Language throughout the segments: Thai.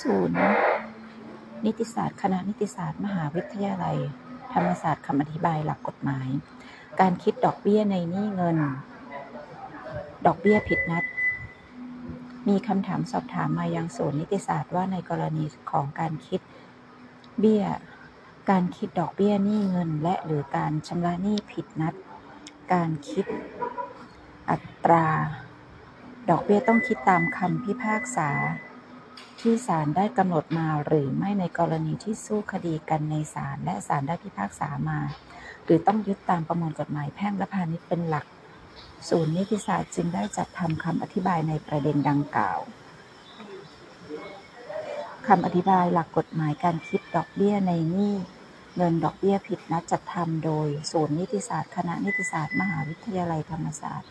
ศูนย์นิติศาสตร์คณะนิติศาสตร์มหาวิทยาลัย ธรรมศาสตร์คำอธิบายหลักกฎหมาย การคิดดอกเบี้ยในหนี้เงิน ดอกเบี้ยผิดนัด มีคำถามสอบถามมายังศูนย์นิติศาสตร์ว่าในกรณีของการคิดเบี้ย การคิดดอกเบี้ยหนี้เงิน และหรือการชำระหนี้ผิดนัด การคิดอัตรา ดอกเบี้ยต้องคิดตามคำพิพากษา ที่ศาลได้กำหนดมาหรือไม่ในกรณีที่สู้คดีกันในศาลและศาลได้พิพากษามา หรือต้องยึดตามประมวลกฎหมายแพ่งและพาณิชย์เป็นหลัก ศูนย์นิติศาสตร์จึงได้จัดทำคำอธิบายในประเด็นดังกล่าวคำอธิบายหลักกฎหมายการคิดดอกเบี้ยในหนี้ เงินดอกเบี้ยผิดนัดจัดทำโดย ศูนย์นิติศาสตร์ คณะนิติศาสตร์ มหาวิทยาลัยธรรมศาสตร์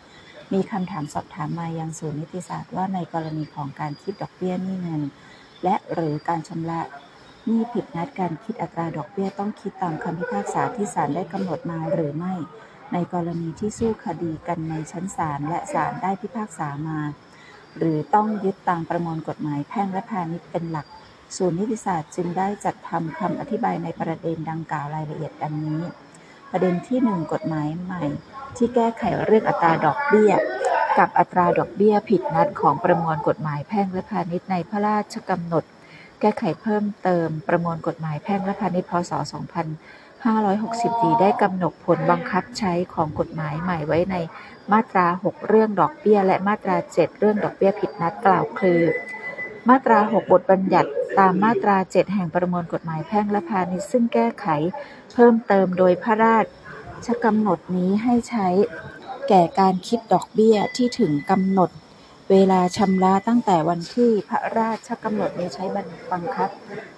มีคำถามสอบถามมายังศูนย์นิติศาสตร์ว่าในกรณีของการคิดดอกเบี้ยหนี้เงิน และหรือการชำระหนี้ผิดนัดการคิดอัตราดอกเบี้ยต้องคิดตามคำพิพากษาที่ศาลได้กำหนดมาหรือไม่ ในกรณีที่สู้คดีกันในชั้นศาลและศาลได้พิพากษามา หรือต้องยึดตามประมวลกฎหมายแพ่งและพาณิชย์เป็นหลัก ศูนย์นิติศาสตร์จึงได้จัดทำคำอธิบายในประเด็นดังกล่าวรายละเอียดดังนี้ ประเด็นที่ 1 กฎหมายใหม่ ที่แก้ไขเรื่องอัตราดอกเบี้ย กับอัตราดอกเบี้ยผิดนัดของประมวลกฎหมายแพ่งและพาณิชย์ในพระราชกำหนด แก้ไขเพิ่มเติมประมวลกฎหมายแพ่งและพาณิชย์พศ 2560ดีได้กำหนดผลบังคับใช้ของกฎหมายใหม่ไว้ในมาตรา 6 เรื่องดอกเบี้ย และมาตรา 7 เรื่องดอกเบี้ยผิดนัดกล่าวคือ มาตรา 6 บทบัญญัติตามมาตรา 7 แห่งประมวลกฎหมายแพ่งและพาณิชย์ ซึ่งแก้ไขเพิ่มเติมโดยพระราชกำหนดนี้ให้ใช้แก่การคิดดอกเบี้ยที่ถึงกำหนดเวลาชำระตั้งแต่วันที่พระราชกำหนดนี้ใช้บังคับ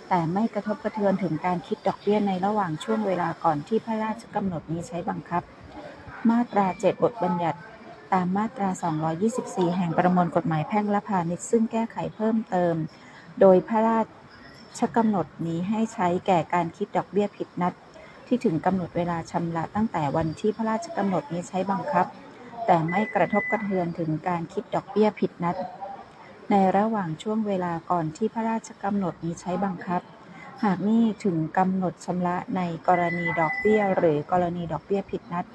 แต่ไม่กระทบกระเทือนถึงการคิดดอกเบี้ยในระหว่างช่วงเวลาก่อนที่พระราชกำหนดนี้ใช้บังคับ มาตรา 7 บทบัญญัติ ตามมาตรา 224 แห่งประมวลกฎหมายแพ่งและพาณิชย์ ซึ่งแก้ไขเพิ่มเติม โดยพระราชกำหนดนี้ให้ใช้แก่การคิดดอกเบี้ยผิดนัด ที่ถึงกำหนดเวลาชำระตั้งแต่วันที่พระราชกำหนดนี้ใช้บังคับ แต่ไม่กระทบกระเทือนถึงการคิดดอกเบี้ยผิดนัด ในระหว่างช่วงเวลาก่อนที่พระราชกำหนดนี้ใช้บังคับ หากนี่ถึงกำหนดชำระในกรณีดอกเบี้ย หรือกรณีดอกเบี้ยผิดนัด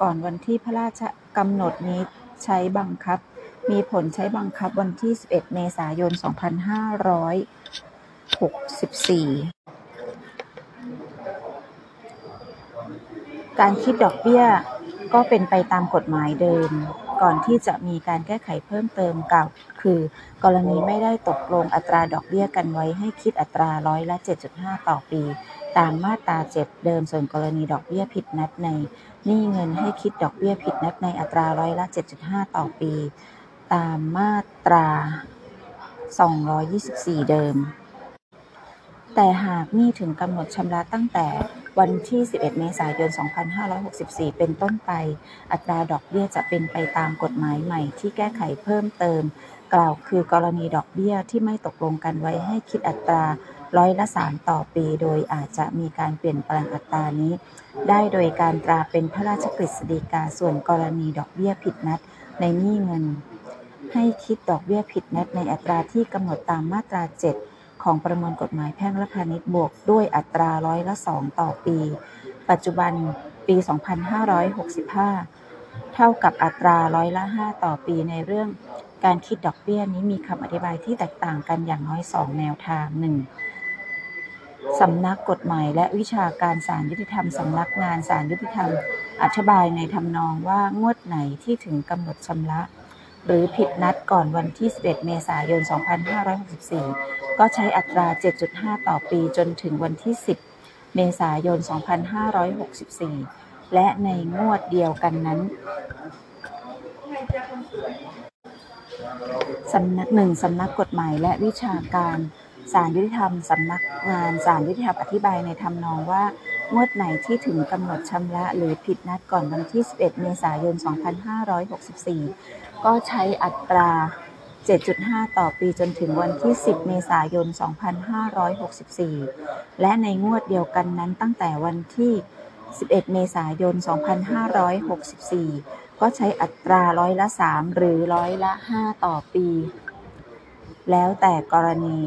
ก่อนวันที่พระราช กำหนดนี้ใช้บังคับ มีผลใช้บังคับวันที่ 11 เมษายน 2564 การคิดดอกเบี้ยก็เป็นไปตามกฎหมายเดิม ก่อนที่จะมีการแก้ไขเพิ่มเติมกล่าวคือ กรณีไม่ได้ตกลงอัตราดอกเบี้ยกันไว้ให้คิดอัตราร้อยละ 7.5 ต่อปี ตามมาตรา 7 เดิมส่วนกรณีดอกเบี้ยผิดนัดใน หนี้เงินให้คิดดอกเบี้ยผิดนัดในอัตราร้อยละ 7.5 ต่อปี ตามมาตรา 224 เดิม แต่หากหนี้ถึงกำหนดชำระตั้งแต่วันที่ 11 เมษายน 2564 เป็นต้นไป อัตราดอกเบี้ยจะเป็นไปตามกฎหมายใหม่ที่แก้ไขเพิ่มเติม กล่าวคือกรณีดอกเบี้ยที่ไม่ตกลงกันไว้ให้คิดอัตรา ร้อยละสามต่อปี โดยอาจจะมีการเปลี่ยนแปลงอัตรานี้ ได้โดยการตราเป็นพระราชกฤษฎีกาส่วนกรณีดอกเบี้ยผิดนัด ในหนี้เงิน ให้คิดดอกเบี้ยผิดนัดในอัตราที่กำหนดตามมาตรา 7 ของประมวลกฎหมายแพ่งและพาณิชย์บวกด้วยอัตราร้อยละสองต่อปี ปัจจุบันปี 2565 เท่ากับอัตราร้อยละ 5 ต่อปีในเรื่องการคิดดอกเบี้ยนี้มีคำอธิบายที่แตกต่างกันอย่างน้อย 2 แนวทางหนึ่ง สำนักกฎหมายและวิชาการศาลยุติธรรม สำนักงานศาลยุติธรรม อธิบายในทำนองว่างวดไหนที่ถึงกำหนดชำระ หรือผิดนัดก่อนวันที่ 11 เมษายน 2564 ก็ใช้อัตรา 7.5 ต่อปีจนถึงวันที่ 10 เมษายน 2564 และในงวดเดียวกันนั้นสำนักหนึ่งสำนักกฎหมายและวิชาการ ศาลยุติธรรมสำนักงานศาลยุติธรรมอธิบายในทำนองว่า งวดไหนที่ถึงกำหนดชำระหรือผิดนัดก่อนวันที่ 11 เมษายน 2564 ก็ใช้อัตรา 7.5 ต่อปีจนถึงวันที่ 10 เมษายน 2564 และในงวดเดียวกันนั้นตั้งแต่วันที่ 11 เมษายน 2564 ก็ใช้อัตราร้อยละ 3 หรือร้อยละ 5 ต่อปี แล้วแต่กรณี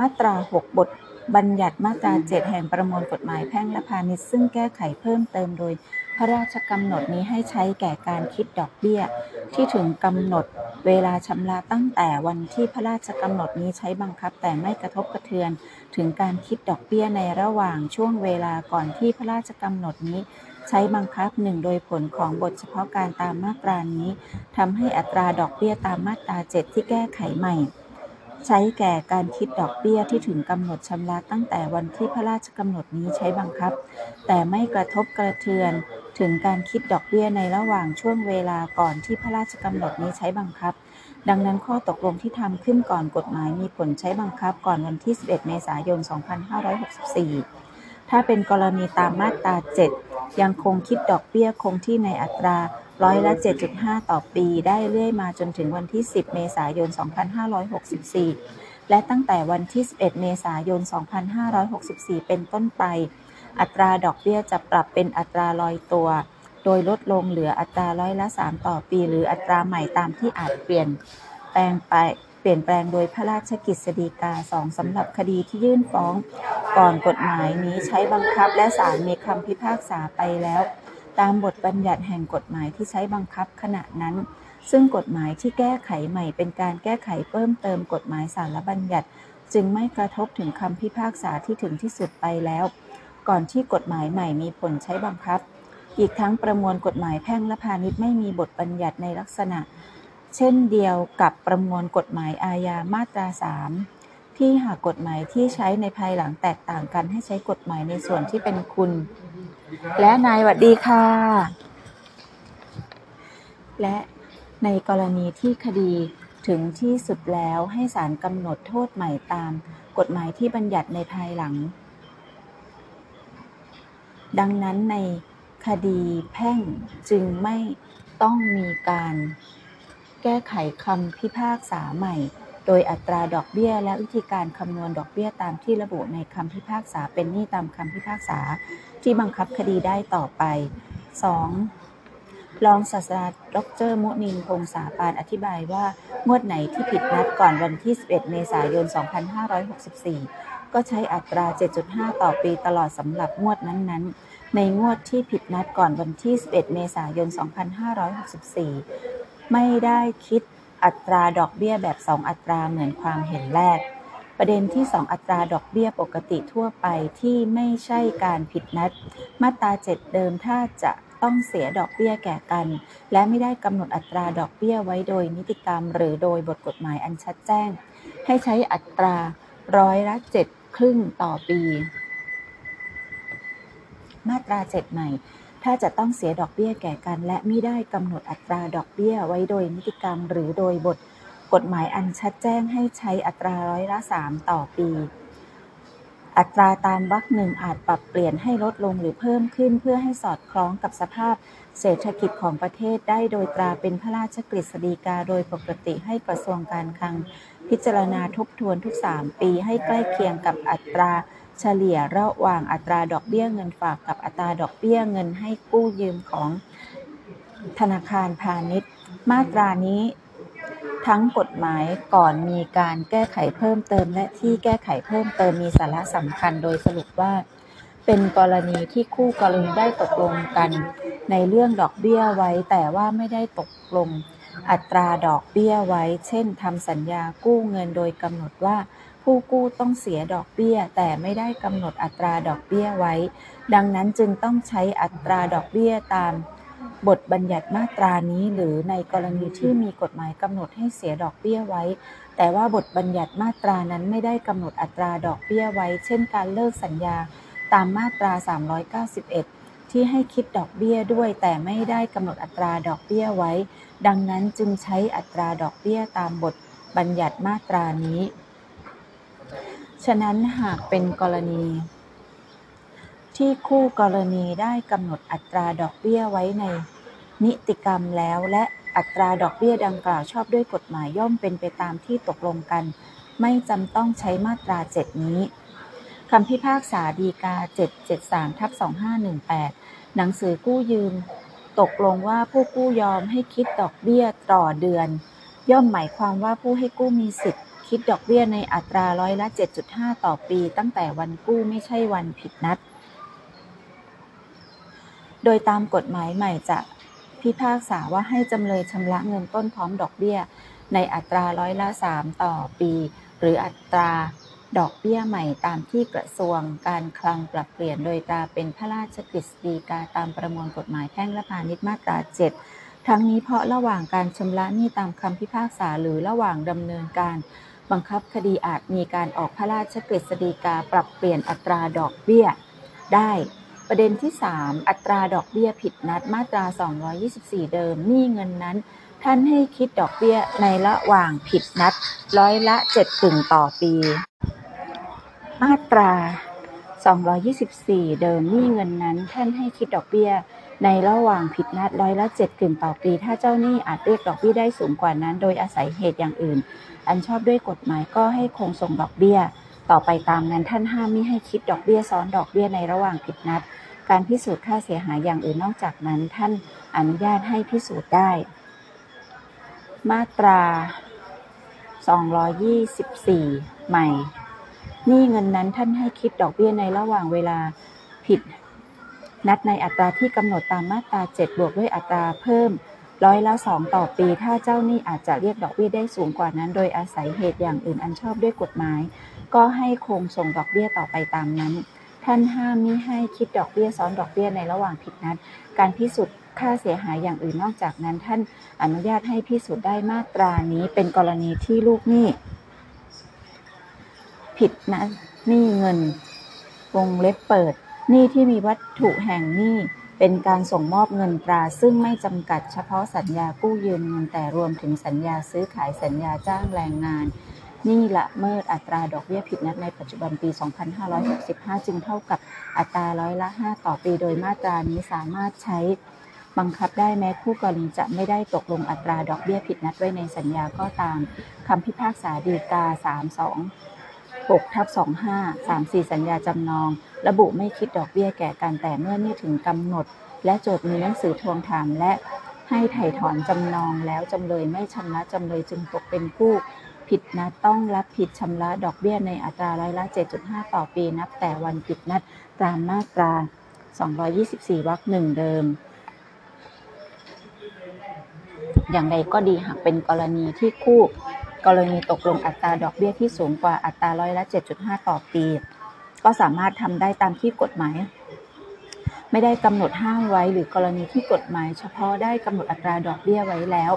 มาตรา 6 บท บัญญัติมาตรา 7 แห่งประมวลกฎหมายแพ่งและพาณิชย์ซึ่งแก้ไขเพิ่มเติมโดย พระราชกำหนดนี้ให้ใช้แก่การคิดดอกเบี้ย ที่ถึงกำหนดเวลาชำระตั้งแต่วันที่พระราชกำหนดนี้ใช้บังคับแต่ไม่กระทบกระเทือน ถึงการคิดดอกเบี้ยในระหว่างช่วงเวลาก่อนที่พระราชกำหนดนี้ใช้บังคับหนึ่งโดยผลของบทเฉพาะการตามมาตรานี้ทำให้อัตราดอกเบี้ยตามมาตรา 7 ที่แก้ไขใหม่ ใช้แก่การคิดดอกเบี้ยที่ถึงกำหนดชำระตั้งแต่วันที่พระราชกำหนดนี้ใช้บังคับ แต่ไม่กระทบกระเทือนถึงการคิดดอกเบี้ยในระหว่างช่วงเวลาก่อนที่พระราชกำหนดนี้ใช้บังคับ ดังนั้นข้อตกลงที่ทำขึ้นก่อนกฎหมายมีผลใช้บังคับก่อนวันที่ 11 เมษายน 2564 ถ้าเป็นกรณีตามมาตรา 7 ยังคงคิดดอกเบี้ยคงที่ในอัตรา ร้อยละ 7.5 ต่อปี ได้เรื่อยมาจนถึงวันที่ 10 เมษายน 2564 และตั้งแต่วันที่ 11 เมษายน 2564 เป็นต้นไป อัตราดอกเบี้ยจะปรับเป็นอัตราลอยตัว โดยลดลงเหลืออัตราร้อยละ 3 ต่อปี หรืออัตราใหม่ตามที่อาจเปลี่ยนแปลงไปเปลี่ยนแปลงโดยพระราชกิจสฎีกา2สำหรับคดีที่ยื่นฟ้อง ก่อนกฎหมายนี้ใช้บังคับและศาลมีคำพิพากษาไปแล้ว ตามบทบัญญัติแห่งกฎหมายที่ใช้บังคับขณะนั้น ซึ่งกฎหมายที่แก้ไขใหม่เป็นการแก้ไขเพิ่มเติมกฎหมายสารบัญญัติ จึงไม่กระทบถึงคำพิพากษาที่ถึงที่สุดไปแล้ว ก่อนที่กฎหมายใหม่มีผลใช้บังคับ อีกทั้งประมวลกฎหมายแพ่งและพาณิชย์ไม่มีบทบัญญัติในลักษณะ เช่นเดียวกับประมวลกฎหมายอาญามาตรา3 ที่หากกฎหมายที่ใช้ในภายหลังแตกต่างกันให้ใช้กฎหมายในส่วนที่เป็นคุณ และนายหวัดดีค่ะ และในกรณีที่คดีถึงที่สุดแล้วให้ศาลกำหนดโทษใหม่ตามกฎหมายที่บัญญัติในภายหลัง ดังนั้นในคดีแพ่งจึงไม่ต้องมีการแก้ไขคำพิพากษาใหม่ โดยอัตราดอกเบี้ย และวิธีการคำนวณดอกเบี้ยตามที่ระบุในคำพิพากษาเป็นหนี้ตามคำพิพากษาที่บังคับคดีได้ต่อไป 2. รองศาสตราจารย์ดรมุนินพงษาปานอธิบายว่างวดไหนที่ผิดนัดก่อนวันที่ 11 เมษายน 2564 ก็ใช้อัตรา 7.5 ต่อปีตลอดสำหรับงวดนั้นๆ ในงวดที่ผิดนัดก่อนวันที่ 11 เมษายน 2564 ไม่ได้คิด อัตราดอกเบี้ยแบบ2อัตราเหมือนความเห็นแรก ประเด็นที่ 2 อัตราดอกเบี้ยปกติทั่วไปที่ไม่ใช่การผิดนัด มาตรา 7 เดิมถ้าจะต้องเสียดอกเบี้ยแก่กัน และไม่ได้กำหนดอัตราดอกเบี้ยไว้โดยนิติกรรม หรือโดยบทกฎหมายอันชัดแจ้ง ให้ใช้อัตราร้อยละ7ครึ่งต่อปี มาตรา 7 ใหม่ ถ้าจะต้องเสียดอกเบี้ยแก่กัน และไม่ได้กำหนดอัตราดอกเบี้ยไว้โดยนิติกรรม หรือโดยบทกฎหมายอันชัดแจ้งให้ใช้อัตราร้อยละ 3 ต่อปี อัตราตามวรรคหนึ่งอาจปรับเปลี่ยนให้ลดลงหรือเพิ่มขึ้นเพื่อให้สอดคล้องกับสภาพเศรษฐกิจของประเทศได้โดยตราเป็นพระราชกฤษฎีกาโดยปกติให้กระทรวงการคลัง พิจารณาทบทวนทุก 3 ปีให้ใกล้เคียงกับอัตรา เฉลี่ยระหว่างอัตราดอกเบี้ยเงินฝากกับอัตราดอกเบี้ยเงินให้กู้ยืมของธนาคารพาณิชย์ มาตรานี้ทั้งกฎหมายก่อนมีการแก้ไขเพิ่มเติม และที่แก้ไขเพิ่มเติมมีสาระสำคัญโดยสรุปว่า เป็นกรณีที่คู่กรณีได้ตกลงกัน ในเรื่องดอกเบี้ยไว้ แต่ว่าไม่ได้ตกลง อัตราดอกเบี้ยไว้ เช่นทำสัญญากู้เงินโดยกำหนดว่า ผู้กู้ต้องเสียดอกเบี้ย แต่ไม่ได้กำหนดอัตราดอกเบี้ยไว้ ดังนั้นจึงต้องใช้อัตราดอกเบี้ยตามบทบัญญัติมาตรานี้ หรือในกรณีที่มีกฎหมายกำหนดให้เสียดอกเบี้ยไว้ แต่ว่าบทบัญญัติมาตรานั้นไม่ได้กำหนดอัตราดอกเบี้ยไว้ เช่น การเลิกสัญญาตามมาตรา 391 ที่ให้คิดดอกเบี้ยด้วย แต่ไม่ได้กำหนดอัตราดอกเบี้ยไว้ ดังนั้นจึงใช้อัตราดอกเบี้ยตามบทบัญญัติมาตรานี้ ฉะนั้นหากเป็นกรณีที่คู่กรณีได้กำหนดอัตราดอกเบี้ยไว้ในนิติกรรมแล้วและอัตราดอกเบี้ยดังกล่าวชอบด้วยกฎหมายย่อมเป็นไปตามที่ตกลงกัน ไม่จำต้องใช้มาตรา7นี้คำพิพากษาฎีกา 773ทับ2518 หนังสือกู้ยืม ตกลงว่าผู้กู้ยอมให้คิดดอกเบี้ยต่อเดือน ย่อมหมายความว่าผู้ให้กู้มีสิทธิ์ คิดดอกเบี้ยในอัตราร้อยละ 7.5 ต่อปี ตั้งแต่วันกู้ไม่ใช่วันผิดนัด โดยตามกฎหมายใหม่จะพิพากษาว่าให้จำเลยชำระเงินต้นพร้อมดอกเบี้ย ในอัตราร้อยละ 3 ต่อปี หรืออัตราดอกเบี้ยใหม่ตามที่กระทรวงการคลังปรับเปลี่ยนโดยตราเป็นพระราชกฤษฎีกาตามประมวลกฎหมายแพ่งและพาณิชย์มาตรา 7 ทั้งนี้เพราะระหว่างการชำระหนี้ตามคำพิพากษาหรือระหว่างดำเนินการ บังคับคดีอาจมีการออกพระราชกฤษฎีกาปรับเปลี่ยนอัตราดอกเบี้ย ได้ ประเด็นที่ 3 อัตราดอกเบี้ยผิดนัดมาตรา 224 เดิมหนี้เงินนั้น ท่านให้คิดดอกเบี้ยในระหว่างผิดนัด ร้อยละ7กึ่งต่อปี มาตรา 224 เดิมหนี้เงินนั้น ท่านให้คิดดอกเบี้ย ในระหว่างผิดนัดร้อยละ7กึ่งต่อปี ถ้าเจ้าหนี้อาจเรียกดอกเบี้ยได้สูงกว่านั้น โดยอาศัยเหตุอย่างอื่น อันชอบด้วยกฎหมายก็ให้คงส่งดอกเบี้ย ต่อไปตามนั้นท่านห้ามมิให้คิดดอกเบี้ยซ้อนดอกเบี้ยในระหว่างผิดนัด การพิสูจน์ค่าเสียหายอย่างอื่นนอกจากนั้น ท่านอนุญาตให้พิสูจน์ได้ มาตรา 224 ใหม่ หนี้เงินนั้นท่านให้คิดดอกเบี้ยในระหว่างเวลาผิด นัดในอัตราที่กำหนดตามมาตรา 7 บวกด้วยอัตราเพิ่มร้อยละ 2 ต่อปี ถ้าเจ้าหนี้อาจจะเรียกดอกเบี้ยได้สูงกว่านั้น โดยอาศัยเหตุอย่างอื่นอันชอบด้วยกฎหมาย ก็ให้คงส่งดอกเบี้ยต่อไปตามนั้น ท่านห้ามมิให้คิดดอกเบี้ยซ้อนดอกเบี้ยในระหว่างผิดนัด การพิสูจน์ค่าเสียหายอย่างอื่นนอกจากนั้น ท่านอนุญาตให้พิสูจน์ได้มาตรานี้เป็นกรณีที่ลูกหนี้ผิดนัดหนี้เงินวงเล็บเปิด นี้ที่มีวัตถุแห่งหนี้เป็นการส่งมอบเงินตรา ซึ่งไม่จำกัดเฉพาะสัญญากู้ยืมเงินแต่รวมถึงสัญญาซื้อขายสัญญาจ้างแรงงาน นี้ละเมิดอัตราดอกเบี้ยผิดนัดในปัจจุบันปี 2565 จึงเท่ากับอัตราร้อยละ 5 ต่อปี โดยมาตรานี้สามารถใช้บังคับได้แม้คู่กรณีจะไม่ได้ตกลงอัตราดอกเบี้ยผิดนัดไว้ในสัญญาก็ตามคำพิพากษาฎีกา 32 6ทับ25 34 สัญญาจำนอง ระบุไม่คิดดอกเบี้ยแก่กันแต่เมื่อไม่ถึงกำหนด และโจทย์มีหนังสือทวงถามและให้ไถ่ถอนจำนองแล้วจำเลยไม่ชำระจำเลยจึงตกเป็นผู้ผิดนัดต้องรับผิดชำระดอกเบี้ยในอัตราร้อยละ 7.5 ต่อปีนับแต่วันผิดนัดตามมาตรา 224 วรรคหนึ่งเดิม อย่างไรก็ดีหากเป็นกรณีที่คู่ กรณีตกลงอัตราดอกเบี้ยที่สูงกว่าอัตราร้อยละ 7.5 ต่อปี ก็สามารถทำได้ตามที่กฎหมาย ไม่ได้กำหนดห้ามไว้หรือกรณีที่กฎหมาย เฉพาะได้กำหนดอัตราดอกเบี้ยไว้แล้ว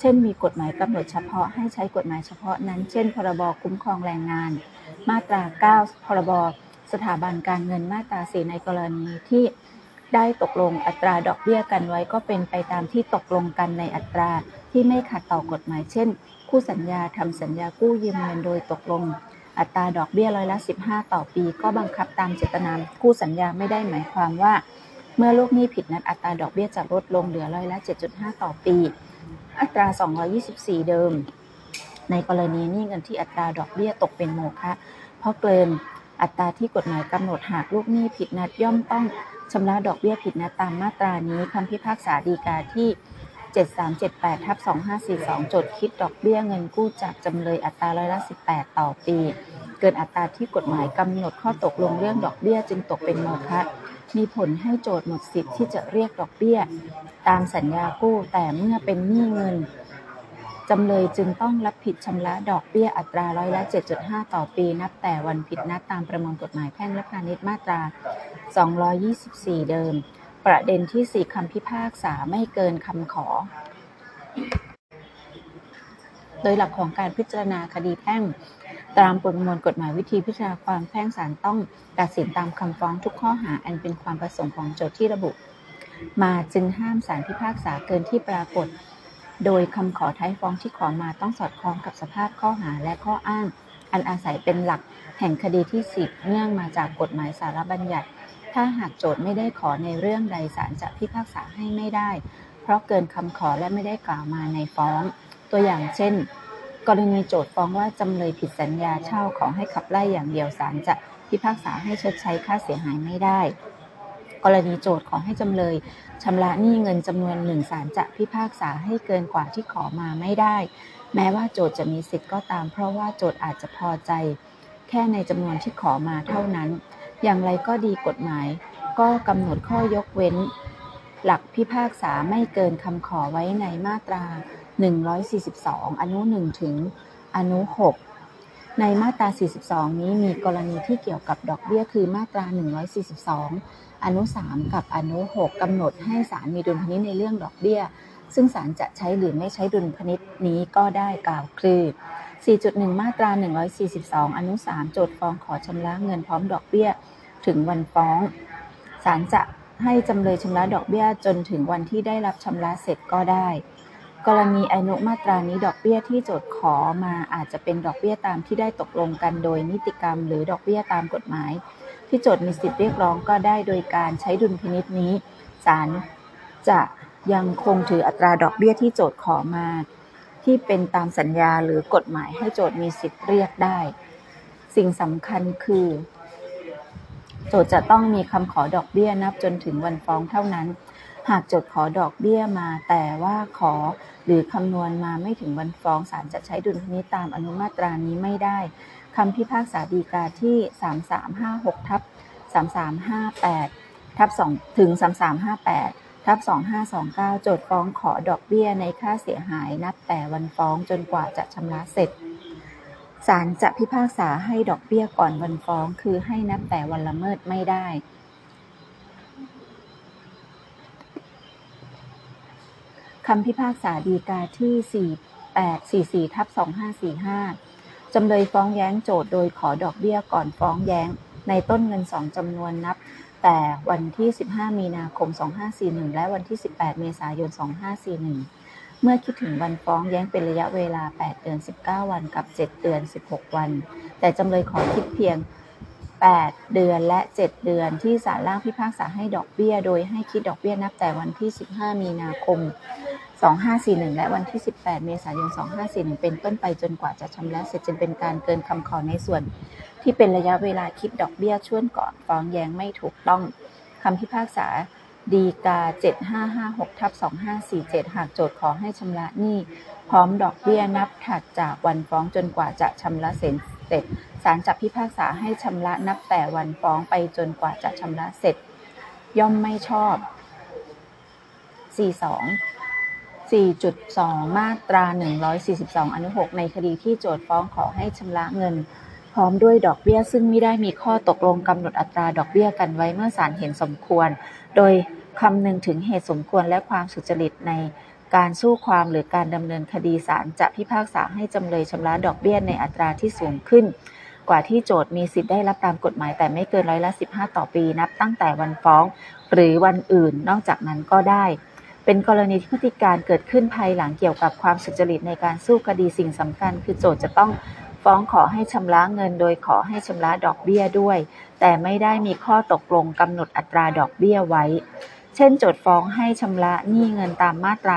เช่น มีกฎหมายกำหนดเฉพาะให้ใช้กฎหมายเฉพาะนั้น เช่น พรบคุ้มครองแรงงาน มาตรา 9 พรบสถาบันการเงินมาตรา 4 ในกรณีที่ได้ตกลงอัตราดอกเบี้ยกันไว้ก็เป็นไปตามที่ตกลงกันในอัตราที่ไม่ขัดต่อกฎหมายเช่น คู่สัญญาทำสัญญากู้ยืมเงินโดยตกลง อัตราดอกเบี้ยร้อยละ 15 ต่อปี ก็บังคับตามเจตนาคู่สัญญาไม่ได้หมายความว่า เมื่อลูกหนี้ผิดนัดอัตราดอกเบี้ยจะลดลงเหลือร้อยละ 7.5 ต่อปี อัตรา 224 เดิม ในกรณีนี้เงินที่อัตราดอกเบี้ยตกเป็นโมฆะเพราะเกินอัตราที่กฎหมายกำหนดหากลูกหนี้ผิดนัดย่อมต้องชำระดอกเบี้ยผิดนัดตามมาตรานี้คำพิพากษาฎีกาที่ 7378ทับ2542จดคิดดอกเบี้ยเงินกู้จากจำเลยอัตราร้อยละ18 ต่อปี เกินอัตราที่กฎหมายกำหนดข้อตกลงเรื่องดอกเบี้ยจึงตกเป็นโมฆะมีผลให้โจทย์หมดสิทธิ์ที่จะเรียกดอกเบี้ย ตามสัญญากู้แต่เมื่อเป็นหนี้เงินจำเลยจึงต้องรับผิดชำระดอกเบี้ยอัตราร้อยละ 7.5 ต่อปี นับแต่วันผิดนัดตามประมวลกฎหมายแพ่งและพาณิชย์มาตรา 224 เดิม ประเด็นที่4คำพิพากษาไม่เกินคำขอ โดยหลักของการพิจารณาคดีแพ่ง ตามประมวลกฎหมายวิธีพิจารณาความแพ่งศาลต้องตัดสินตามคำฟ้องทุกข้อหาอันเป็นความประสงค์ของโจทย์ที่ระบุ มาจึงห้ามศาลพิพากษาเกินที่ปรากฏ โดยคำขอท้ายฟ้องที่ขอมาต้องสอดคล้องกับสภาพข้อหาและข้ออ้าง อันอาศัยเป็นหลักแห่งคดีที่สิบเนื่องมาจากกฎหมายสารบัญญัติ ถ้าหากโจทย์ไม่ได้ขอในเรื่องใดศาลจะพิพากษาให้ไม่ได้ เพราะเกินคำขอและไม่ได้กล่าวมาในฟ้อง ตัวอย่างเช่น กรณีโจทย์ฟ้องว่าจำเลยผิดสัญญาเช่าขอให้ขับไล่อย่างเดียวศาลจะพิพากษาให้ชดใช้ค่าเสียหายไม่ได้ กรณีโจทย์ขอให้จำเลยชำระหนี้เงินจำนวนหนึ่งศาลจะพิพากษาให้เกินกว่าที่ขอมาไม่ได้ แม้ว่าโจทย์จะมีสิทธิ์ก็ตาม เพราะว่าโจทย์อาจจะพอใจ แค่ในจำนวนที่ขอมาเท่านั้น อย่างไรก็ดีกฎหมาย ก็กำหนดข้อยกเว้น หลักพิพากษาไม่เกินคำขอไว้ในมาตรา 142 อนุ 1 ถึง อนุ 6 ในมาตรา 42 นี้มีกรณีที่เกี่ยวกับดอกเบี้ยคือมาตรา 142 อนุ 3 กับอนุ 6กำหนดให้ศาลมีดุลพินิจในเรื่องดอกเบี้ย ซึ่งศาลจะใช้หรือไม่ใช้ดุลพินิจนี้ก็ได้กล่าวคือ 4.1 มาตรา 142 อนุ 3 โจทก์ฟ้องขอชำระเงินพร้อมดอกเบี้ย ถึงวันฟ้อง ศาลจะให้จำเลยชำระดอกเบี้ยจนถึงวันที่ได้รับชำระเสร็จก็ได้ กรณีอนุมาตรานี้ดอกเบี้ยที่โจทก์ขอมาอาจจะเป็นดอกเบี้ยตามที่ได้ตกลงกันโดยนิติกรรม หรือดอกเบี้ยตามกฎหมาย ที่โจทก์มีสิทธิเรียกร้องก็ได้โดยการใช้ดุลพินิจนี้ศาลจะยังคงถืออัตราดอกเบี้ยที่โจทก์ขอมา ที่เป็นตามสัญญาหรือกฎหมายให้โจทก์มีสิทธิ์เรียกได้ สิ่งสำคัญคือ โจทก์จะต้องมีคำขอดอกเบี้ยนับจนถึงวันฟ้องเท่านั้น หากโจทก์ขอดอกเบี้ยมา แต่ว่าขอหรือคำนวณมาไม่ถึงวันฟ้องศาลจะใช้ดุลพินิจตามอนุมาตรานี้ไม่ได้คำพิพากษาฎีกาที่ 3356ทับ3358ทับ2ถึง 3358 ทับ2529 โจทก์ฟ้องขอดอกเบี้ยในค่าเสียหายนับแต่วันฟ้องจนกว่าจะชำระเสร็จ ศาลจะพิพากษาให้ดอกเบี้ยก่อนวันฟ้อง คือให้นับแต่วันละเมิดไม่ได้ คำพิพากษาฎีกาที่ 4844ทับ2545 จำเลยฟ้องแย้งโจทก์โดยขอดอกเบี้ยก่อนฟ้องแย้งในต้นเงินสองจำนวนนับ แต่วันที่ 15 มีนาคม 2541 และวันที่ 18 เมษายน 2541 เมื่อคิดถึงวันฟ้องแย้งเป็นระยะเวลา 8 เดือน 19 วันกับ 7 เดือน 16 วัน แต่จำเลยขอคิดเพียง 8 เดือนและ 7 เดือนที่ศาลล่างพิพากษาให้ดอกเบี้ย โดยให้คิดดอกเบี้ยนับแต่วันที่ 15 มีนาคม 2541 และวันที่ 18 เมษายน 2541 เป็นต้นไปจนกว่าจะชำระเสร็จจึงเป็นการเกินคำขอในส่วน ที่เป็นระยะเวลาคิดดอกเบี้ยช่วงก่อนฟ้องแย้งไม่ถูกต้องคำพิพากษาฎีกา 7556ทับ2547 หากโจทก์ขอให้ชำระหนี้พร้อมดอกเบี้ยนับถัดจากวันฟ้องจนกว่าจะชำระเสร็จเสร็จศาลจะพิพากษาให้ชำระนับแต่วันฟ้องไปจนกว่าจะชำระเสร็จ ย่อมไม่ชอบ 42 4.2 มาตรา 142 อนุ 6 ในคดีที่โจทก์ฟ้องขอให้ชำระเงิน พร้อมด้วยดอกเบี้ย ซึ่งไม่ได้มีข้อตกลงกำหนดอัตราดอกเบี้ยกันไว้เมื่อศาลเห็นสมควร โดยคำนึงถึงเหตุสมควรและความสุจริตในการสู้ความหรือการดำเนินคดีศาลจะพิพากษาให้จำเลยชำระดอกเบี้ยในอัตราที่สูงขึ้น กว่าที่โจทก์มีสิทธิ์ได้รับตามกฎหมายแต่ไม่เกินร้อยละ 15 ต่อปีนับตั้งแต่วันฟ้อง หรือวันอื่นนอกจากนั้นก็ได้ เป็นกรณีที่พฤติการเกิดขึ้นภายหลังเกี่ยวกับความสุจริตในการสู้คดีสิ่งสำคัญ คือโจทก์จะต้องฟ้องขอให้ชำระเงินโดยขอให้ชำระดอกเบี้ยด้วย แต่ไม่ได้มีข้อตกลงกำหนดอัตราดอกเบี้ยไว้ เช่น โจทก์ฟ้องให้ชำระหนี้เงินตามมาตรา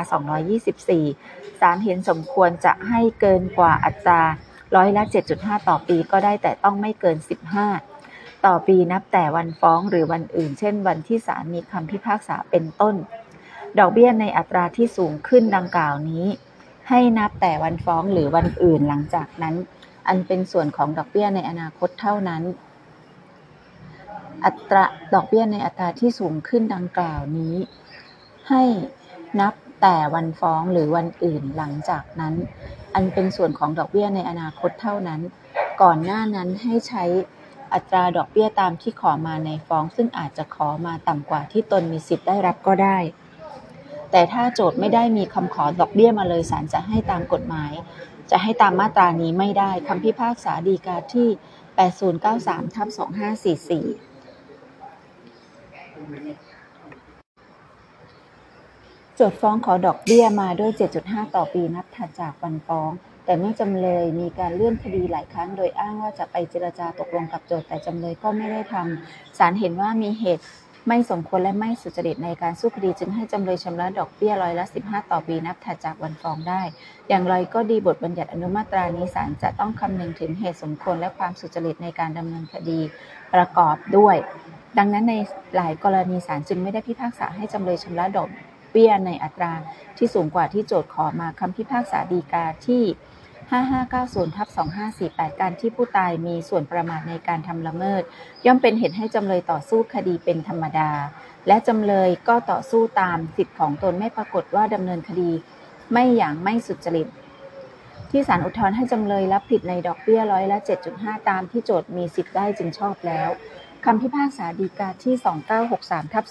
224 ศาลเห็นสมควรจะให้เกินกว่าอัตราร้อยละ 7.5 ต่อปีก็ได้แต่ต้องไม่เกิน 15 ต่อปีนับแต่วันฟ้องหรือวันอื่น เช่น วันที่ศาลมีคำพิพากษาเป็นต้น ดอกเบี้ยในอัตราที่สูงขึ้นดังกล่าวนี้ ให้นับแต่วันฟ้องหรือวันอื่นหลังจากนั้น อันเป็นส่วนของดอกเบี้ยในอนาคตเท่านั้น อัตราดอกเบี้ยในอัตราที่สูงขึ้นดังกล่าวนี้ ให้นับแต่วันฟ้องหรือวันอื่นหลังจากนั้น อันเป็นส่วนของดอกเบี้ยในอนาคตเท่านั้น ก่อนหน้านั้นให้ใช้อัตราดอกเบี้ยตามที่ขอมาในฟ้อง ซึ่งอาจจะขอมาต่ำกว่าที่ตนมีสิทธิ์ได้รับก็ได้ แต่ถ้าโจทย์ไม่ได้มีคำขอดอกเบี้ยมาเลยศาลจะให้ตามกฎหมาย จะให้ตามมาตรานี้ไม่ได้คำพิพากษาฎีกาที่ 8093ทับ2544โจทก์ฟ้องขอดอกเบี้ยมาด้วย 7.5 ต่อปีนับถัดจากวันฟ้อง แต่เมื่อจำเลยมีการเลื่อนคดีหลายครั้ง โดยอ้างว่าจะไปเจรจาตกลงกับโจทก์แต่จำเลยก็ไม่ได้ทำศาลเห็นว่ามีเหตุ ไม่สมควรและไม่สุจริตในการสู้คดีจึงให้จำเลยชำระดอกเบี้ยร้อยละ 15 ต่อปีนับถัดจากวันฟ้องได้ อย่างไรก็ดีบทบัญญัติอนุมาตรานี้ศาลจะต้องคำนึงถึงเหตุสมควรและความสุจริตในการดำเนินคดีประกอบด้วย ดังนั้นในหลายกรณีศาลจึงไม่ได้พิพากษาให้จำเลยชำระดอกเบี้ยในอัตราที่สูงกว่าที่โจทก์ขอมาคำพิพากษาฎีกาที่ 5590ทับ2548 การที่ผู้ตายมีส่วนประมาทในการทำละเมิด ย่อมเป็นเหตุให้จำเลยต่อสู้คดีเป็นธรรมดา และจำเลยก็ต่อสู้ตามสิทธิของตนไม่ปรากฏว่าดำเนินคดีไม่อย่างไม่สุจริต ที่ศาลอุทธรณ์ให้จำเลยรับผิดในดอกเบี้ยร้อยละ 7.5 ตามที่โจทย์มีสิทธิ์ได้จึงชอบแล้วคำพิพากษาฎีกาที่ 2963ทับ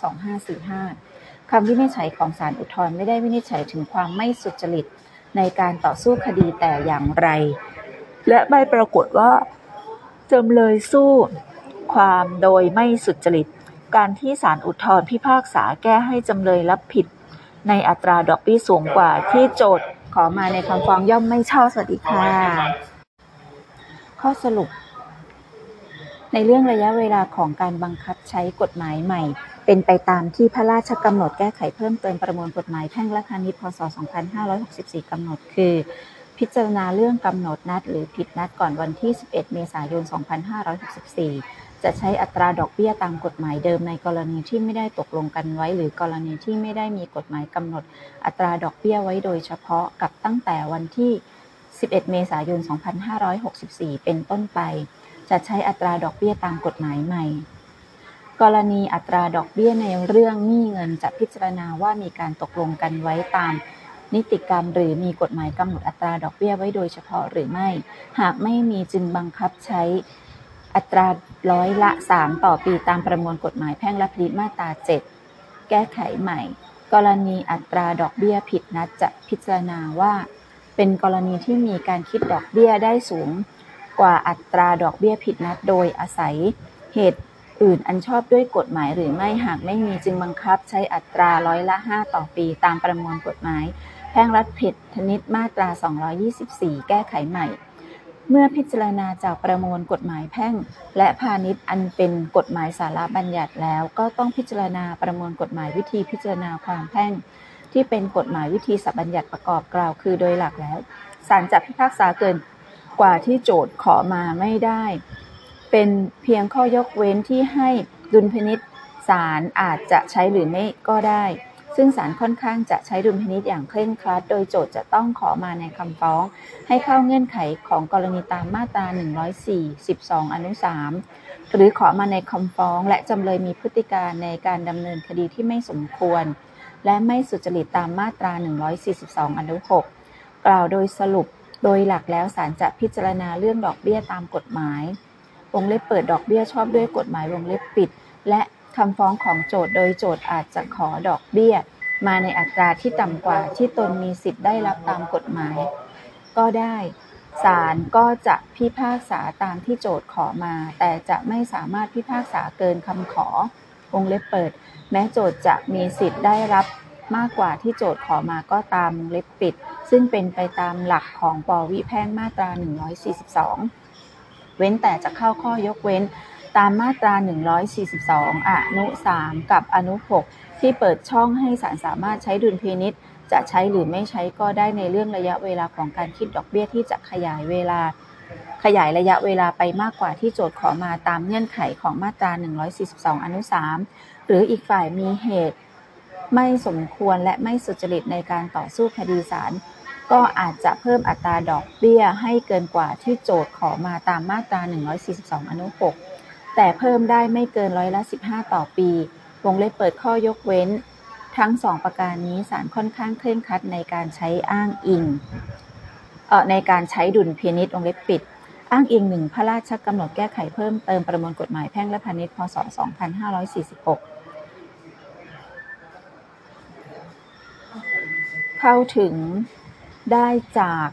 2545คำวินิจฉัยของศาลอุทธรณ์ไม่ได้วินิจฉัยถึงความไม่สุจริต ในการต่อสู้คดีแต่อย่างไร และไม่ปรากฏว่าจำเลยสู้ความโดยไม่สุจริต การที่ศาลอุทธรณ์พิพากษาแก้ให้จำเลยรับผิด ในอัตราดอกเบี้ยสูงกว่าที่โจทก์ขอมาในคำฟ้องย่อมไม่ชอบสวัสดีค่ะข้อสรุป ในเรื่องระยะเวลาของการบังคับใช้กฎหมายใหม่ เป็นไปตามที่พระราชกำหนดแก้ไขเพิ่มเติมประมวลกฎหมายแพ่งและพาณิชย์พศ 2564 กำหนดคือ พิจารณาเรื่องกำหนดนัดหรือผิดนัดก่อนวันที่ 11 เมษายน 2564 จะใช้อัตราดอกเบี้ยตามกฎหมายเดิมในกรณีที่ไม่ได้ตกลงกันไว้ หรือกรณีที่ไม่ได้มีกฎหมายกำหนด อัตราดอกเบี้ยไว้โดยเฉพาะกับตั้งแต่วันที่ 11 เมษายน 2564 เป็นต้นไป จะใช้อัตราดอกเบี้ยตามกฎหมายใหม่ กรณีอัตราดอกเบี้ยในเรื่องหนี้เงินจะพิจารณาว่ามีการตกลงกันไว้ตามนิติกรรม หรือมีกฎหมายกำหนดอัตราดอกเบี้ยไว้โดยเฉพาะหรือไม่ หากไม่มีจึงบังคับใช้อัตราร้อยละ 3 ต่อปีตามประมวลกฎหมายแพ่งและพาณิชย์มาตรา 7 แก้ไขใหม่ กรณีอัตราดอกเบี้ยผิดนัดจะพิจารณาว่า เป็นกรณีที่มีการคิดดอกเบี้ยได้สูง กว่าอัตราดอกเบี้ยผิดนัดโดยอาศัยเหตุ อื่นอันชอบด้วยกฎหมายหรือไม่หากไม่มีจึงบังคับใช้อัตราร้อยละ 5 ต่อปี ตามประมวลกฎหมาย แพ่งและผิดชนิดมาตรา 224 แก้ไขใหม่ เมื่อพิจารณาจากประมวลกฎหมายแพ่ง และพาณิชย์อันเป็นกฎหมายสาระบัญญัติแล้ว ก็ต้องพิจารณาประมวลกฎหมายวิธีพิจารณาความแพ่ง ที่เป็นกฎหมายวิธีสับบัญญัติประกอบกล่าวคือโดยหลักแล้วศาลจะพิพากษาเกินกว่าที่โจทก์ขอมาไม่ได้ เป็นเพียงข้อยกเว้นที่ให้ดุลพินิษศาลอาจจะใช้หรือไม่ก็ได้ ซึ่งศาลค่อนข้างจะใช้ดุลพินิษอย่างเคร่งครัด โดยโจทก์จะต้องขอมาในคำฟ้อง ให้เข้าเงื่อนไขของกรณีตามมาตรา 142 อนุ 3 หรือขอมาในคำฟ้อง และจำเลยมีพฤติการในการดำเนินคดีที่ไม่สมควร และไม่สุจริตตามมาตรา 142 อนุ 6 กล่าวโดยสรุปโดยหลักแล้วศาลจะพิจารณาเรื่องดอกเบี้ยตามกฎหมาย วงเล็บเปิดดอกเบี้ยชอบด้วยกฎหมายวงเล็บปิด และคำฟ้องของโจทก์โดยโจทก์อาจจะขอดอกเบี้ย มาในอัตราที่ต่ำกว่าที่ตนมีสิทธิ์ได้รับตามกฎหมาย ก็ได้ศาลก็จะพิพากษาตามที่โจทก์ขอมา แต่จะไม่สามารถพิพากษาเกินคำขอวงเล็บเปิด แม้โจทก์จะมีสิทธิ์ได้รับมากกว่าที่โจทก์ขอมาก็ตามวงเล็บปิด ซึ่งเป็นไปตามหลักของปวิแพ่งมาตรา 142 เว้นแต่จะเข้าข้อยกเว้น ตามมาตรา 142 อนุ 3 กับอนุ 6 ที่เปิดช่องให้ศาลสามารถใช้ดุลพินิษจะใช้หรือไม่ใช้ก็ได้ในเรื่องระยะเวลาของการคิดดอกเบี้ยที่จะขยายเวลา ขยายระยะเวลาไปมากกว่าที่โจทก์ขอมาตามเงื่อนไขของมาตรา 142 อนุ 3 หรืออีกฝ่ายมีเหตุ ไม่สมควรและไม่สุจริตในการต่อสู้คดีศาล ก็อาจจะเพิ่มอัตราดอกเบี้ยให้เกินกว่าที่โจทก์ขอมาตามมาตรา 142 อนุ 6 แต่เพิ่มได้ไม่เกินร้อยละ 15 ต่อปี วงเล็บเปิดข้อยกเว้น ทั้งสองประการนี้ศาลค่อนข้างเคร่งครัดในการใช้อ้างอิงเอ่อในการใช้ดุลพินิจวงเล็บปิด อ้างอิงหนึ่งพระราชกำหนดแก้ไขเพิ่มเติมประมวลกฎหมายแพ่งและพาณิชย์พศ 2546เข้าถึง ได้จาก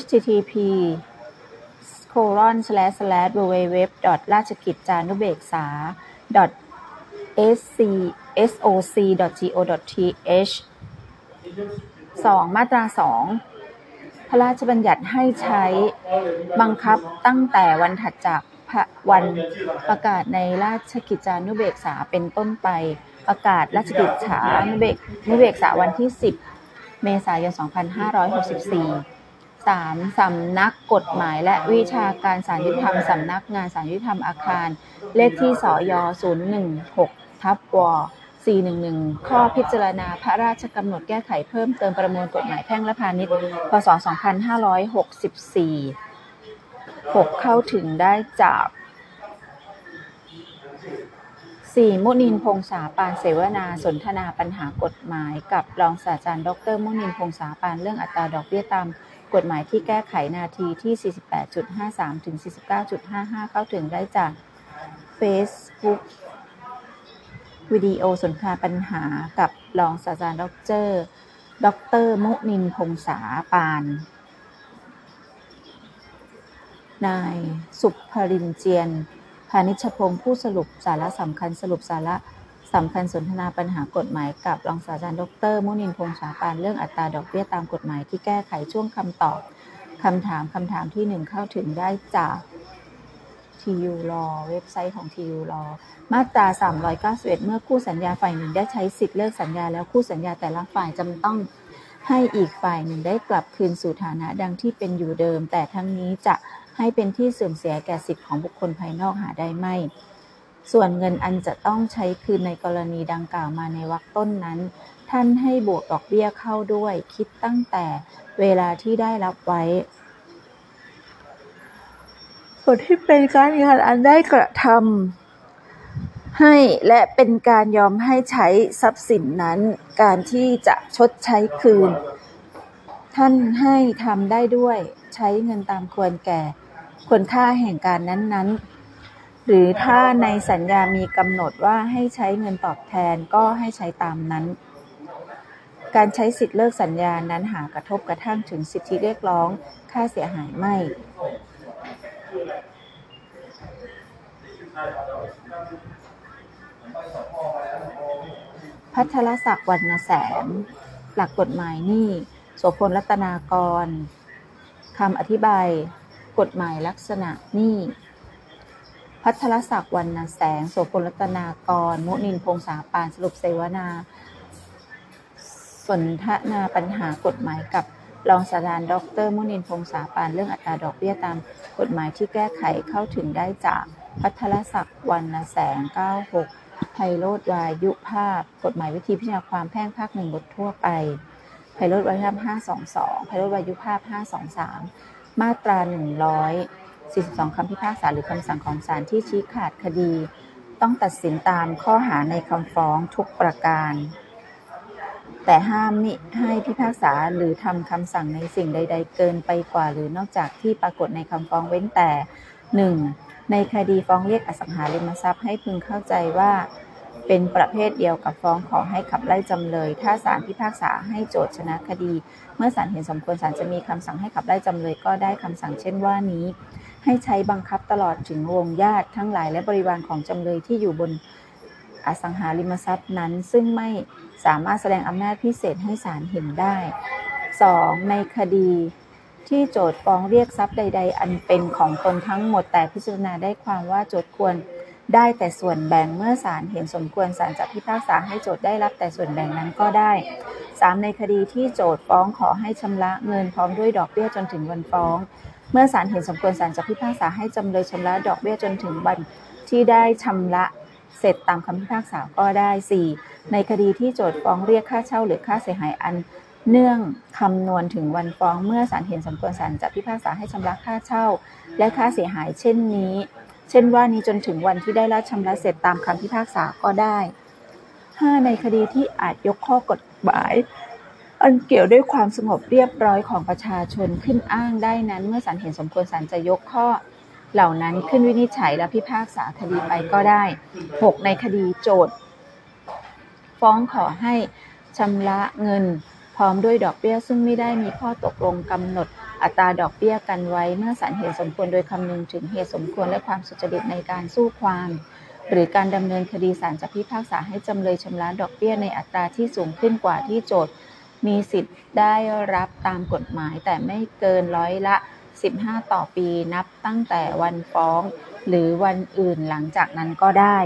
http colon slash slash www ราชกิจจานุเบกษา sc soc go th สองมาตราสองพระราชบัญญัติให้ใช้บังคับตั้งแต่วันถัดจากวันประกาศในราชกิจจานุเบกษาเป็นต้นไปประกาศราชกิจจานุเบกนุเบกษาวันที่ 10 เมษายน 2564 3. สำนักกฎหมายและวิชาการศาลยุติธรรม สำนักงานศาลยุติธรรมอาคาร เลขที่สย016 ทับว411 ข้อพิจารณาพระราชกำหนดแก้ไขเพิ่มเติมประมวลกฎหมายแพ่งและพาณิชย์ พศ 2564 6 เข้าถึงได้จาก 4. มุนินพงษาปานเสวนาสนทนาปัญหากฎหมาย กับรองศาสตราจารย์ ดร มุนินพงษาปานเรื่องอัตราดอกเบี้ยตามกฎหมายที่แก้ไขนาทีที่ 48.53 ถึง 49.55 เข้าถึงได้จาก Facebook วิดีโอสนทนาปัญหากับรองศาสตราจารย์ ดร ดร มุนินพงษาปานนายสุภรินเจียน พานิชพงศ์ผู้สรุปสาระสำคัญสรุปสาระสำคัญสนทนาปัญหากฎหมายกับรองศาสตราจารย์ดร มุนินพงษาปานเรื่องอัตราดอกเบี้ยตามกฎหมายที่แก้ไขช่วงคำตอบคำถามคำถามที่หนึ่งเข้าถึงได้จาก TU Law เว็บไซต์ของ TU Law มาตรา 391 เมื่อคู่สัญญาฝ่ายหนึ่งได้ใช้สิทธิเลิกสัญญาแล้วคู่สัญญาแต่ละฝ่ายจำต้องให้อีกฝ่ายหนึ่งได้กลับคืนสู่ฐานะดังที่เป็นอยู่เดิม แต่ทั้งนี้จะ ให้เป็นที่เสื่อมเสียแก่สิทธิของบุคคลภายนอกหาได้ไม่ ส่วนเงินอันจะต้องใช้คืนในกรณีดังกล่าวมาในวรรคต้นนั้น ท่านให้บวกดอกเบี้ยเข้าด้วย คิดตั้งแต่เวลาที่ได้รับไว้ส่วนที่เป็นการงานอันได้กระทำให้และเป็นการยอมให้ใช้ทรัพย์สินนั้น การที่จะชดใช้คืน ท่านให้ทำได้ด้วยใช้เงินตามควรแก่ ควรค่าแห่งการนั้น ๆ หรือถ้าในสัญญามีกำหนดว่าให้ใช้เงินตอบแทนก็ให้ใช้ตามนั้น การใช้สิทธิเลิกสัญญานั้นหากระทบกระทั่งถึงสิทธิเรียกร้องค่าเสียหายไม่ พัทรศักดิ์วรรณแสงหลักกฎหมายนี่โสพลรัตนากรคำอธิบาย กฎหมายลักษณะนี่พัทรศักดิ์วรรณแสง โสพลรัตนากร มุนินพงษาปานสรุปเสวนา สนทนาปัญหากฎหมายกับรองศาสตราจารย์ดร มุนินพงษาปานเรื่องอัตราดอกเบี้ยตามกฎหมายที่แก้ไขเข้าถึงได้จากพัทรศักดิ์วรรณแสง 96 ไพโรธวายุภาพ กฎหมายวิธีพิจารณาความแพ่งภาคหนึ่งบททั่วไป ไพโรธวายุภาพ 522 ไพโรธวายุภาพ 523 มาตรา 142 คำพิพากษาหรือคำสั่งของศาลที่ชี้ขาดคดี ต้องตัดสินตามข้อหาในคำฟ้องทุกประการ แต่ห้ามมิให้พิพากษาหรือทำคำสั่งในสิ่งใด ๆ เกินไปกว่าหรือนอกจากที่ปรากฏในคำฟ้องเว้นแต่ 1. ในคดีฟ้องเรียกอสังหาริมทรัพย์ให้พึงเข้าใจว่า เป็นประเภทเดียวกับฟ้องขอให้ขับไล่จำเลย ถ้าศาลพิพากษาให้โจทย์ชนะคดี เมื่อศาลเห็นสมควรศาลจะมีคำสั่งให้ขับไล่จำเลยก็ได้คำสั่งเช่นว่านี้ ให้ใช้บังคับตลอดถึงวงญาติทั้งหลายและบริวารของจำเลยที่อยู่บนอสังหาริมทรัพย์นั้น ซึ่งไม่สามารถแสดงอำนาจพิเศษให้ศาลเห็นได้ 2. ในคดีที่โจทฟ้องเรียกทรัพย์ใด ๆ อันเป็นของตนทั้งหมดแต่พิจารณาได้ความว่าโจทควร ได้แต่ส่วนแบ่งเมื่อศาลเห็นสมควรศาลจะพิพากษาให้โจทได้รับแต่ส่วนแบ่งนั้นก็ได้ 3. ในคดีที่โจทฟ้องขอให้ชำระเงินพร้อมด้วยดอกเบี้ยจนถึงวันฟ้อง เมื่อศาลเห็นสมควรศาลจะพิพากษาให้จำเลยชำระดอกเบี้ยจนถึงวันที่ได้ชำระเสร็จตามคำพิพากษาก็ได้ 4. ในคดีที่โจทฟ้องเรียกค่าเช่าหรือค่าเสียหายอันเนื่องคำนวณถึงวันฟ้องเมื่อศาลเห็นสมควรศาลจะพิพากษาให้ชำระค่าเช่า และค่าเสียหายเช่นนี้ ช่นว่านี้จนถึงวันที่ได้รับชำระเสร็จตามคำพิพากษาก็ได้ 5. ในคดีที่อาจยกข้อกฎหมาย อันเกี่ยวด้วยความสงบเรียบร้อยของประชาชนขึ้นอ้างได้นั้น เมื่อศาลเห็นสมควรศาลจะยกข้อ เหล่านั้นขึ้นวินิจฉัยและพิพากษาคดีไปก็ได้ 6. ในคดีโจทย์ฟ้องขอให้ชำระเงิน พร้อมด้วยดอกเบี้ยซึ่งไม่ได้มีข้อตกลงกำหนด อัตราดอกเบี้ยกันไว้เมื่อศาลเห็นสมควรโดยคำนึงถึงเหตุสมควรและความสุจริตในการสู้ความ หรือการดำเนินคดีศาลจะพิพากษาให้จำเลยชำระดอกเบี้ยในอัตราที่สูงขึ้นกว่าที่โจทย์ มีสิทธิ์ได้รับตามกฎหมายแต่ไม่เกินร้อยละ 15 ต่อปีนับตั้งแต่วันฟ้อง หรือวันอื่นหลังจากนั้นก็ได้